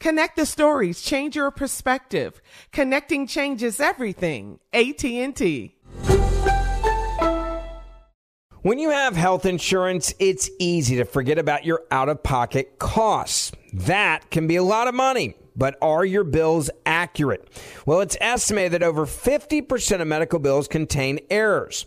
Connect the stories, change your perspective. Connecting changes everything. AT&T. When you have health insurance, it's easy to forget about your out-of-pocket costs. That can be a lot of money. But are your bills accurate? Well, it's estimated that over 50% of medical bills contain errors.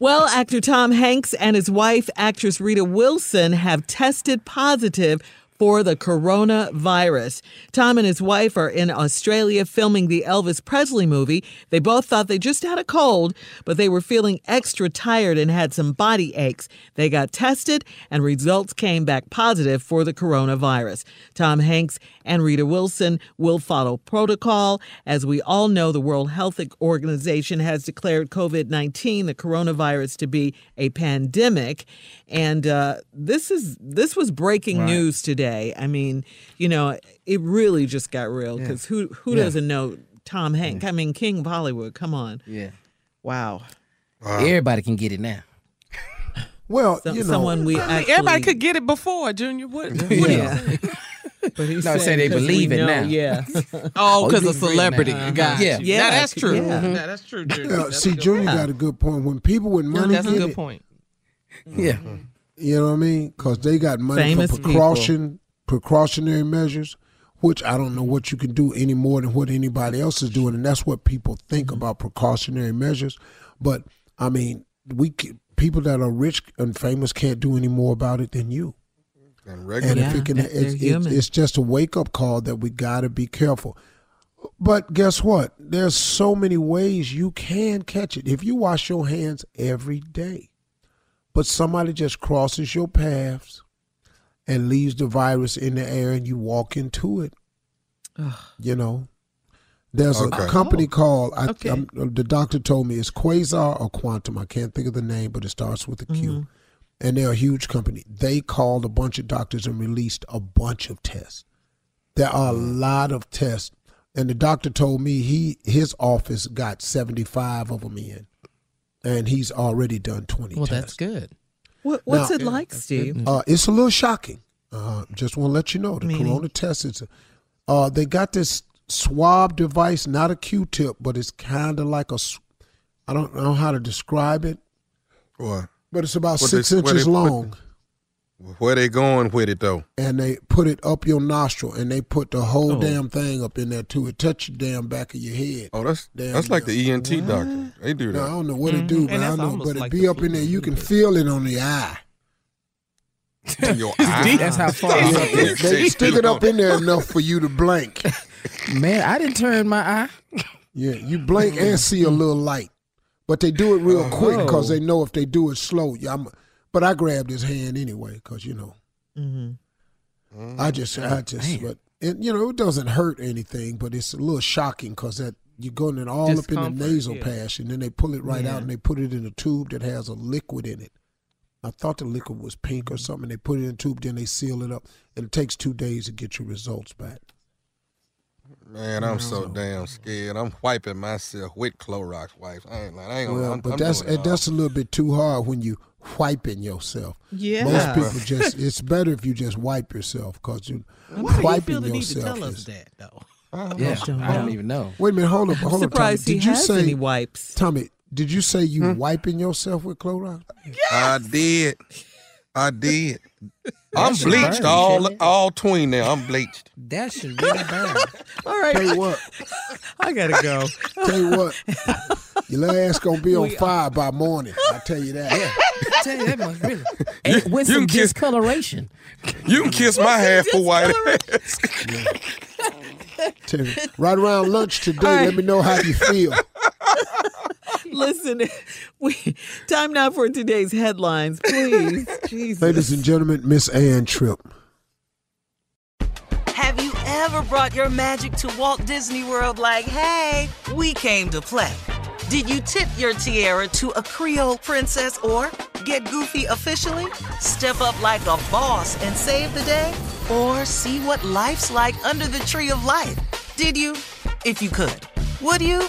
Well, actor Tom Hanks and his wife, actress Rita Wilson, have tested positive for the coronavirus. Tom and his wife are in Australia filming the Elvis Presley movie. They both thought they just had a cold, but they were feeling extra tired and had some body aches. They got tested and results came back positive for the coronavirus. Tom Hanks and Rita Wilson will follow protocol. As we all know, the World Health Organization has declared COVID 19, the coronavirus, to be a pandemic. And uh, this is this was breaking right. news today. I mean, you know, it really just got real because yeah. who who yeah. doesn't know Tom Hanks? Yeah. I mean, King of Hollywood. Come on. Yeah. Wow. wow. Everybody can get it now. Well, so, you know, someone we actually, everybody could get it before Junior. What? yeah. But he no, said say they believe it know, now. Yeah. oh, because a celebrity. Uh-huh. Got yeah. yeah, now, that's true. Yeah. Now, that's true. Junior. Yeah, That's see, Junior point. got a good point. When people with money That's a good it, point. Yeah. Mm-hmm. You know what I mean? Because they got money Famous for precaution, precautionary measures, which I don't know what you can do any more than what anybody else is doing, and that's what people think about precautionary measures. But I mean, we can, people that are rich and famous can't do any more about it than you. And And regular. if it can, they're it's, it's, it's just a wake up call that we got to be careful. But guess what? There's so many ways you can catch it if you wash your hands every day. But somebody just crosses your paths and leaves the virus in the air, and you walk into it. You know, there's Okay. a company called I, Okay. I'm, the doctor told me it's Quasar or Quantum. I can't think of the name, but it starts with a Q. And they're a huge company. They called a bunch of doctors and released a bunch of tests. There are a lot of tests, and the doctor told me he his office got 75 of them in, and he's already done 20 Well, tests. that's good. What, what's Now- it like, Steve? Uh, it's a little shocking. Uh, just want to let you know the Meaning? corona test is. Uh, they got this swab device, not a Q-tip, but it's kind of like a. I don't know how to describe it, What? But it's about What six they- inches they put- long. Where they going with it though? and they put it up your nostril and they put the whole Oh. damn thing up in there too. It touch your damn back of your head. Oh, that's Damn that's like the near. ENT doctor. They do that. No, I don't know what it mm-hmm. do, but I know, almost but it be up in there. You can feel it on the eye. Your eye. That's how far. Yeah, they, they stick it up in there enough for you to blink. Man, I didn't turn my eye. Yeah, you blink and see a little light, but they do it real quick because they know if they do it slow. Yeah, I'm, but I grabbed his hand anyway because you know. Mm-hmm. I just, I just, but and you know, it doesn't hurt anything, but it's a little shocking because that you go in all up in the nasal yeah. patch, and then they pull it right Yeah. out and they put it in a tube that has a liquid in it. I thought the liquid was pink or something. They put it in a tube, then they seal it up, and it takes two days to get your results back. Man, I'm so damn scared. I'm wiping myself with Clorox wipes. I ain't like I ain't gonna. Well, I'm, but I'm that's doing it that's a little bit too hard when you wiping yourself. Yeah. Most people just it's better if you just wipe yourself because you Why do you wiping feel the need to yourself. tell us is- that though? Yeah, I don't even know. Wait a minute, hold up, I'm hold up, Tommy. surprised he Did you has say any wipes. Tommy? Did you say you Hmm? wiping yourself with Clorox? Yes! I did. I did. I'm should bleached burn, all shouldn't it? all tween now. I'm bleached. That should really burn. All right, Tell you what, I gotta go. tell you what, your ass gonna be on fire by morning. I tell you that. I tell you that much really. And with you some can kiss- discoloration. You can kiss my half for white ass. Tell you, right around lunch today, All right. let me know how you feel. Listen, we time now for today's headlines, please. Jesus. Ladies and gentlemen, Miss Ann Tripp. Have you ever brought your magic to Walt Disney World like, hey, we came to play? Did you tip your tiara to a Creole princess or get goofy officially? Step up like a boss and save the day? Or see what life's like under the tree of life? Did you? If you could. Would you?